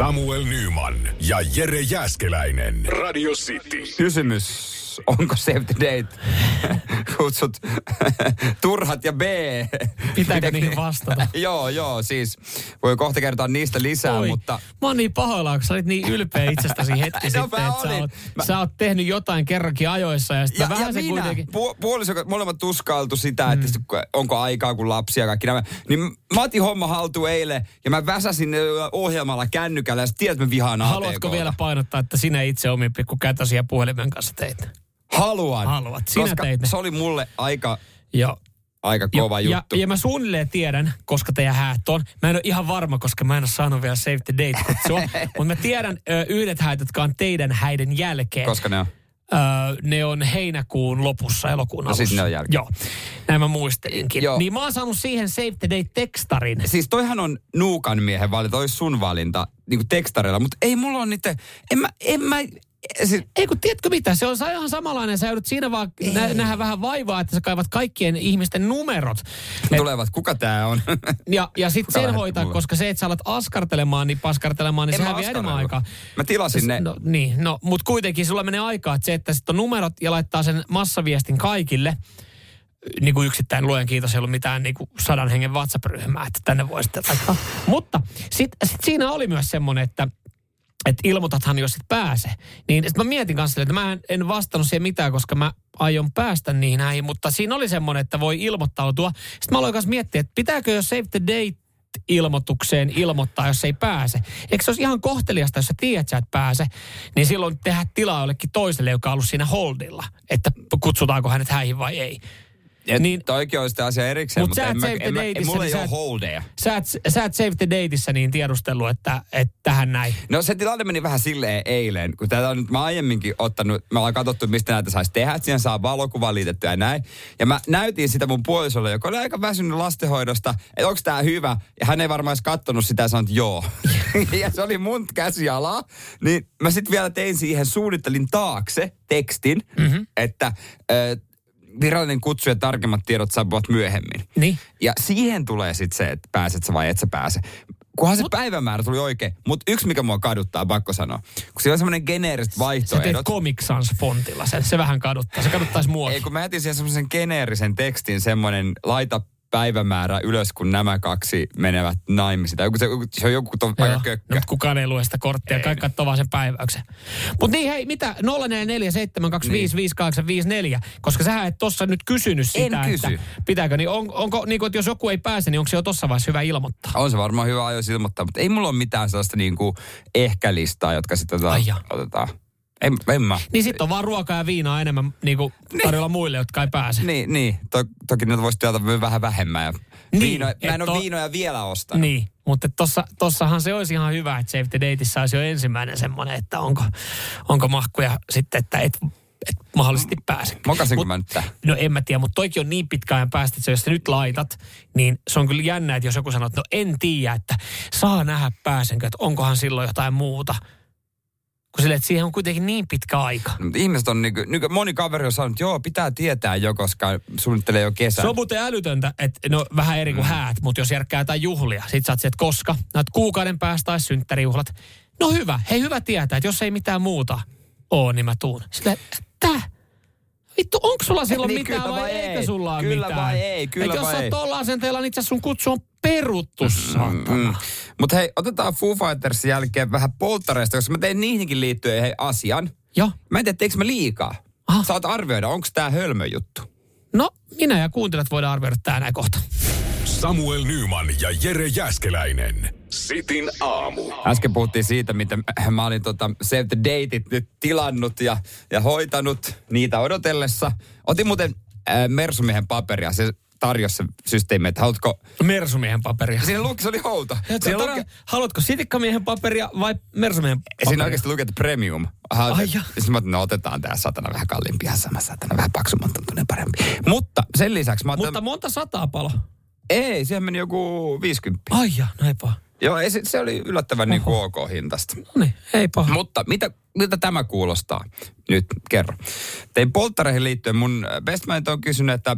Samuel Nyman ja Jere Jäskeläinen. Radio City. Kysymys, onko Save the Date kutsut turhat ja B? Pitääkö niihin vastata? joo, joo, siis voi kohta kertoa niistä lisää, Oi, mutta... Mä oon niin pahoillaan, kun sä olit niin ylpeä itsestäsi hetki No, sitten, että sä oot, Mä- sä oot tehnyt jotain kerrankin ajoissa ja sitten Ja, vähän ja se minä, kuitenkin... pu, puoliso, molemmat tuskailtu sitä, että mm. onko aikaa kun lapsia ja kaikki nämä. Niin mä otin homma haltuun eilen ja mä väsäsin ohjelmalla kännykällä ja sä tiedät, että mä vihaan Haluatko ATK:ta. vielä painottaa, että sinä itse omin pikku kätösiä puhelimen kanssa teit? Haluan. Haluat. Sinä koska teit ne. se oli mulle aika, Joo. aika kova ja, juttu. Ja, ja mä suunnilleen tiedän, koska teidän häät on. Mä en ole ihan varma, koska mä en ole saanut vielä Save the Date kutsua. mutta mä tiedän ö, yhdet häät, jotka on teidän häiden jälkeen. Koska ne on. Öö, ne on heinäkuun lopussa, elokuun No alussa. siis ne on jälkeen. Joo, näin mä muistelinkin. Joo. Niin mä oon saanut siihen Save the Date-tekstarin. Siis toihan on Nuukan miehen valinta, olisi sun valinta niin kuin tekstareilla, mutta ei mulla ole niitä, en mä, en mä, siis, Ei kun tiedätkö mitä, se on ihan samanlainen. Sä joudut siinä vaan nä- nähdä vähän vaivaa, että sä kaivat kaikkien ihmisten numerot. Et, tulevat, kuka tää on? ja ja sitten sen hoitaa, mulle? koska se, että sä alat askartelemaan, niin paskartelemaan, niin En sehän vie enemmän aikaa. Mä tilasin ne. No niin, no, mutta kuitenkin sulla menee aikaa, että se, että sitten on numerot ja laittaa sen massaviestin kaikille, niin kuin yksittäin luojan kiitos, ei ollut mitään niin kuin sadan hengen WhatsApp-ryhmää, että tänne voi sitten laittaa. Mutta sitten sit siinä oli myös semmoinen, että että ilmoitathan, jos et pääse. Niin sit mä mietin kanssa, että mä en, vastannut siihen mitään, koska mä aion päästä niihin näihin, mutta siinä oli semmoinen, että voi ilmoittautua. Sitten mä aloin kanssa miettiä, että pitääkö jo save the date ilmoitukseen ilmoittaa, jos ei pääse. Eikö se olisi ihan kohteliasta, jos sä tiedät, että sä et pääse, niin silloin tehdä tilaa jollekin toiselle, joka on ollut siinä holdilla, että kutsutaanko hänet häihin vai ei. Et Niin- toikin on sitten asia erikseen, Mut mutta sä en mä, en mä, en, mulla niin ei sä ole holdeja. Sä et, sä et save the dateissa niin tiedustellut, että, että tähän näin. No se tilanne meni vähän silleen eilen, kun tätä on nyt mä aiemminkin ottanut, me ollaan katsottu, mistä näitä saisi tehdä, että siihen saa valokuva liitettyä ja näin. Ja mä näytin sitä mun puolisolle, joka oli aika väsynyt lastenhoidosta, että onko tää hyvä. Ja hän ei varmaan edes kattonut sitä ja sanoi, että joo. ja se oli mun käsiala. Niin mä sitten vielä tein siihen, suunnittelin taakse tekstin, mm-hmm. että äh, virallinen kutsu ja tarkemmat tiedot saapuvat myöhemmin. Niin. Ja siihen tulee sitten se, että pääset sä vai et sä pääse. Kunhan se päivämäärä tuli oikein. Mutta yksi, mikä mua kaduttaa, pakko sanoa. Kun siellä on semmoinen geneeriset Sä teet vaihtoehdot. Comic Sans fontilla sen. Se vähän kaduttaa. Se kaduttaisi mua. Ei, kun mä jätin siihen semmoisen geneerisen tekstin, semmoinen laita päivämäärä ylös, kun nämä kaksi menevät naimisiin. Tai joku, se, se on joku to, aika kökkö. No, mutta kukaan ei lue sitä korttia, Ei. kaikki katsoo vaan sen päiväyksen. Mutta niin hei, mitä? 0447255854, koska sähän et tossa nyt kysynyt En sitä, kysy. että pitääkö, niin on, onko, niin kuin, että jos joku ei pääse, niin onko se jo tossa vaiheessa hyvä ilmoittaa? On se varmaan hyvä ajoissa ilmoittaa, mutta ei mulla ole mitään sellaista niinku ehkä-listaa, jotka sitten Ai otetaan. otetaan. En, en mä. Niin sitten on vaan ruokaa ja viinaa enemmän niin kuin tarjolla muille, jotka ei pääse. Niin, niin. To, toki niitä voisi tilata vähän vähemmän. Ja Niin, viino, mä en ole to- viinoja vielä ostanut. Niin, mutta tossa, tossahan se olisi ihan hyvä, että Save the Dateissa olisi jo ensimmäinen semmoinen, että onko, onko mahkuja sitten, että et, et mahdollisesti pääse. Mokasinko mä nyt? No en mä tiedä, mutta toikin on niin pitkä ajan päästä, että se, jos sä nyt laitat, niin se on kyllä jännä, että jos joku sanoo, että no en tiedä, että saa nähdä pääsenkö, että onkohan silloin jotain muuta. Kun sille, että siihen on kuitenkin niin pitkä aika. No, ihmiset on niin kuin, moni kaveri on sanonut, että joo, pitää tietää jo, koska suunnittelee jo kesän. Se on muuten älytöntä, että no vähän eri kuin häät, mutta jos järkkää jotain juhlia, sit sä oot että koska, no, että kuukauden päästä tai synttärijuhlat. No hyvä, hei hyvä tietää, että jos ei mitään muuta oo, niin mä tuun. Sille, että vittu, onko sulla silloin Niin, mitään kyllä vai, vai eikö ei? sulla ole Kyllä mitään? vai ei? Kyllä Et jos vai sä ei? oot tuolla asenteella, niin itse sun kutsu on peruttu, saatana. Mm. Mutta hei, otetaan Foo Fightersin jälkeen vähän polttareista, koska mä tein niihinkin liittyen hei, asian. Joo. Mä en tiedä, teekö mä liikaa. Aha. Saat arvioida, onko tää hölmö juttu. No, minä ja kuuntelijat voidaan arvioida tää näin kohta. Samuel Nyman ja Jere Jäskeläinen. Sitin aamu. Äsken puhuttiin siitä, miten mä olin tota Save the Dateit nyt tilannut ja, ja hoitanut niitä odotellessa. Otin muuten äh, Mersumiehen paperia. Se tarjosi se systeemi, että haluatko... Mersumiehen paperia. Siinä luki, se oli houta. Ja Siinä, luki, Haluatko sitikkamiehen paperia vai Mersumiehen paperia? siinä oikeasti luki, että premium. Aha, Ai ja. Sitten mä ajattelin, no otetaan tää satana vähän kalliimpi, ihan sama satana, vähän paksumman tuntunen parempi. Mutta sen lisäksi mä ajattelin, Mutta monta sataa palo. ei, siihen meni joku 50. Ai ja, näin paha. Joo, ei, se, se oli yllättävän niin kuin ok hintasta. No niin, ei paha. Mutta mitä, miltä tämä kuulostaa? Nyt kerro. Tein polttareihin liittyen mun bestmanit on kysynyt, että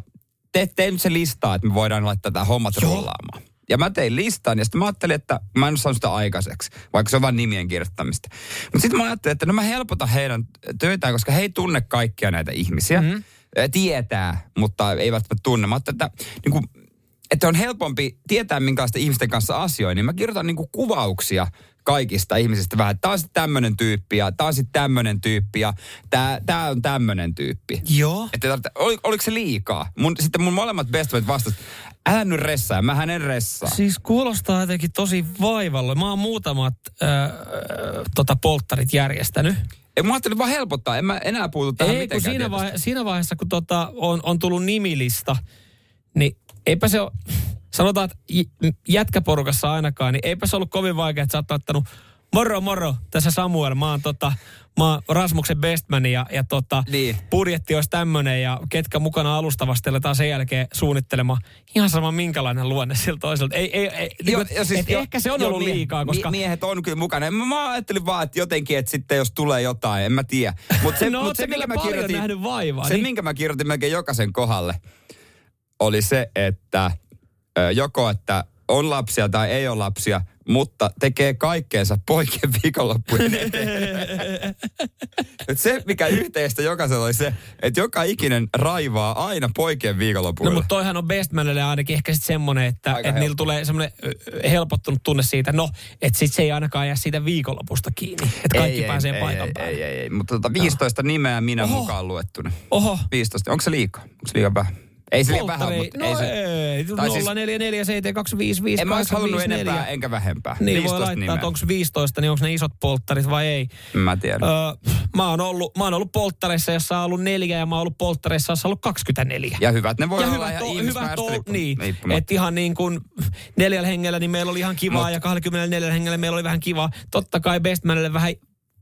te, tee nyt se listaa, että me voidaan laittaa tämä hommat Joo. rullaamaan. Ja mä tein listan ja sitten mä ajattelin, että mä en saanut sitä aikaiseksi, vaikka se on vain nimien kirjoittamista. Mutta sitten mä ajattelin, että no mä helpotan heidän töitään, koska he ei tunne kaikkia näitä ihmisiä. Mm-hmm. Tietää, mutta ei välttämättä tunne. Mä että niin kuin, että on helpompi tietää, minkälaista ihmisten kanssa asioin, niin mä kirjoitan niinku kuvauksia kaikista ihmisistä vähän. Tää on sitten tämmönen tyyppi ja tää on sitten tämmönen tyyppi ja tää, tää on tämmönen tyyppi. Joo. Että tarvitse, oli, oliko se liikaa? Mun, sitten mun molemmat bestmates vastasivat, älä nyt ressaa, mähän en ressaa. Siis kuulostaa jotenkin tosi vaivalle. Mä oon muutamat äh, tota polttarit järjestänyt. Ei, mä ajattelin vaan helpottaa, en mä enää puutu tähän Ei, kun siinä, vaihe, siinä vaiheessa, kun tota, on, on tullut nimilista, niin eipä se ole, sanotaan, että jätkäporukassa ainakaan, niin eipä se ollut kovin vaikea, että sä oot laittanut, moro moro, tässä Samuel, mä oon, tota, mä oon Rasmuksen bestman ja, ja tota, Niin. budjetti olisi tämmöinen ja ketkä mukana alustavasti aletaan sen jälkeen suunnittelemaan ihan sama minkälainen luonne siltä toiselta. Ei, ei, ei, niin kuin, ja et ehkä se on joo, ollut mie- liikaa, koska... mie- Miehet on kyllä mukana. Mä, mä ajattelin vaan, että jotenkin, että sitten jos tulee jotain, en mä tiedä. Mutta se, No, mut se minkä mä kirjoitin, nähnyt vaivaa, se, niin? minkä mä kirjoitin melkein jokaisen kohdalle, oli se, että joko, että on lapsia tai ei ole lapsia, mutta tekee kaikkeensa poikien viikonloppujen eteen. Et se, mikä yhteistä jokaisella oli se, että joka ikinen raivaa aina poikien No viikonlopuille. mutta toihan on bestmanille ainakin ehkä sitten semmoinen, että et niillä tulee semmoinen helpottunut tunne siitä, no, että sit se ei ainakaan jää siitä viikonlopusta kiinni. Että kaikki ei, pääsee ei, paikan ei, päälle. Ei, ei, ei, mutta tota 15 nimeä minä Oho. mukaan luettuna. Oho. 15. Onko se liikaa? Onko se liian vähän? Ei se liian vähän, mutta no ei se... ei, Tai siis- 0447255854. En mä olisi halunnut enempää enkä vähempää. Niin voi 15 laittaa, nimeä. että onko 15, niin onko ne isot polttarit vai ei. Mä tiedän. Öö, mä, oon ollut, mä oon ollut polttareissa, jossa on ollut neljä ja mä oon ollut polttareissa, jossa on ollut 24. Ja hyvät ne voi ja olla hyvät, ihan to, hyvät to, riippuen- niin, että ihan niin kuin neljällä hengellä niin meillä oli ihan kivaa Mut- ja 24 hengellä meillä oli vähän kivaa. Totta kai Bestmanille vähän,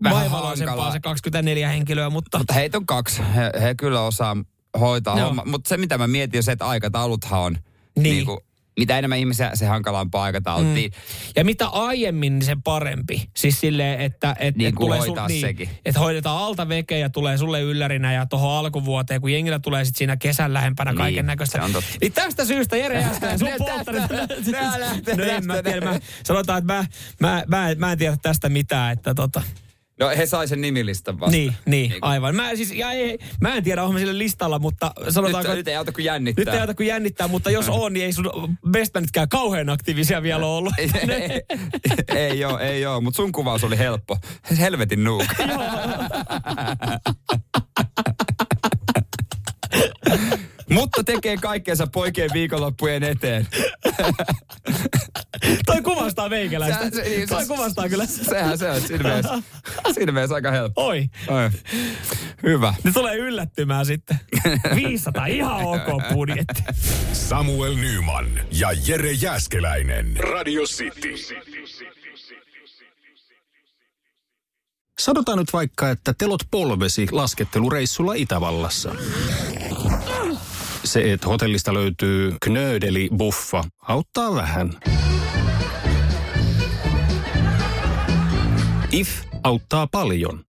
Vähän vaivaloisempaa hankalaa. se 24 henkilöä, mutta, Mutta heitä on kaksi. He, he kyllä osaa hoitaa Joo. homma. Mutta se, mitä mä mietin, on se, että aikatauluthan on... Niin. Niin kuin, mitä enemmän ihmisiä, se hankalampaa aikataulut. Mm. ja mitä aiemmin, niin sen parempi. Siis silleen, että et, Niin et tulee hoitaa niin, sekin. että hoidetaan alta veke ja tulee sulle yllärinä ja tuohon alkuvuoteen, kun jengillä tulee sitten siinä kesän lähempänä Niin, kaiken näköistä. se. Niin tästä syystä Jere Jääskelä, sun nää lähtee no en mä tiedä, mä, sanotaan, että mä, mä, mä, mä en tiedä tästä mitään, että tota, No he sai sen nimilistan vasta. Niin, niin, Niin aivan. Mä, siis, ja ei, mä en tiedä, onko mä sille listalla, mutta sanotaanko... Nyt, nyt ei auta kuin jännittää. nyt ei auta kuin jännittää, mutta jos on, niin ei sun bestmanitkään kauhean aktiivisia vielä ole ollut. ei, ei, ei oo, ei oo, mutta sun kuvaus oli helppo. Helvetin nuuka. mutta tekee kaikkeensa poikien viikonloppujen eteen. Toi kuvastaa meikäläistä. Sehän se- niin, Toi se- kuvastaa kyllä. Sehän se on siinä mielessä, siinä mielessä aika helppo. Oi, Oi. Hyvä. ne tulee yllättymään sitten. 500, ihan ok budjetti. Samuel Nyman ja Jere Jäskeläinen. Radio City. Sanotaan nyt vaikka, että telot polvesi laskettelureissulla Itävallassa. Se, että hotellista löytyy knöydeli buffa, auttaa vähän. IF auttaa paljon.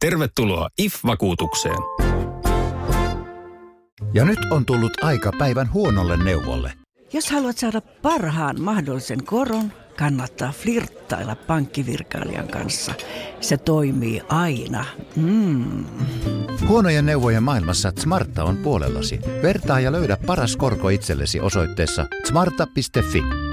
Tervetuloa IF-vakuutukseen. Ja nyt on tullut aika päivän huonolle neuvolle. Jos haluat saada parhaan mahdollisen koron, kannattaa flirttailla pankkivirkailijan kanssa. Se toimii aina. Mm. Huonojen neuvojen maailmassa Smarta on puolellasi. Vertaa ja löydä paras korko itsellesi osoitteessa smarta.fi.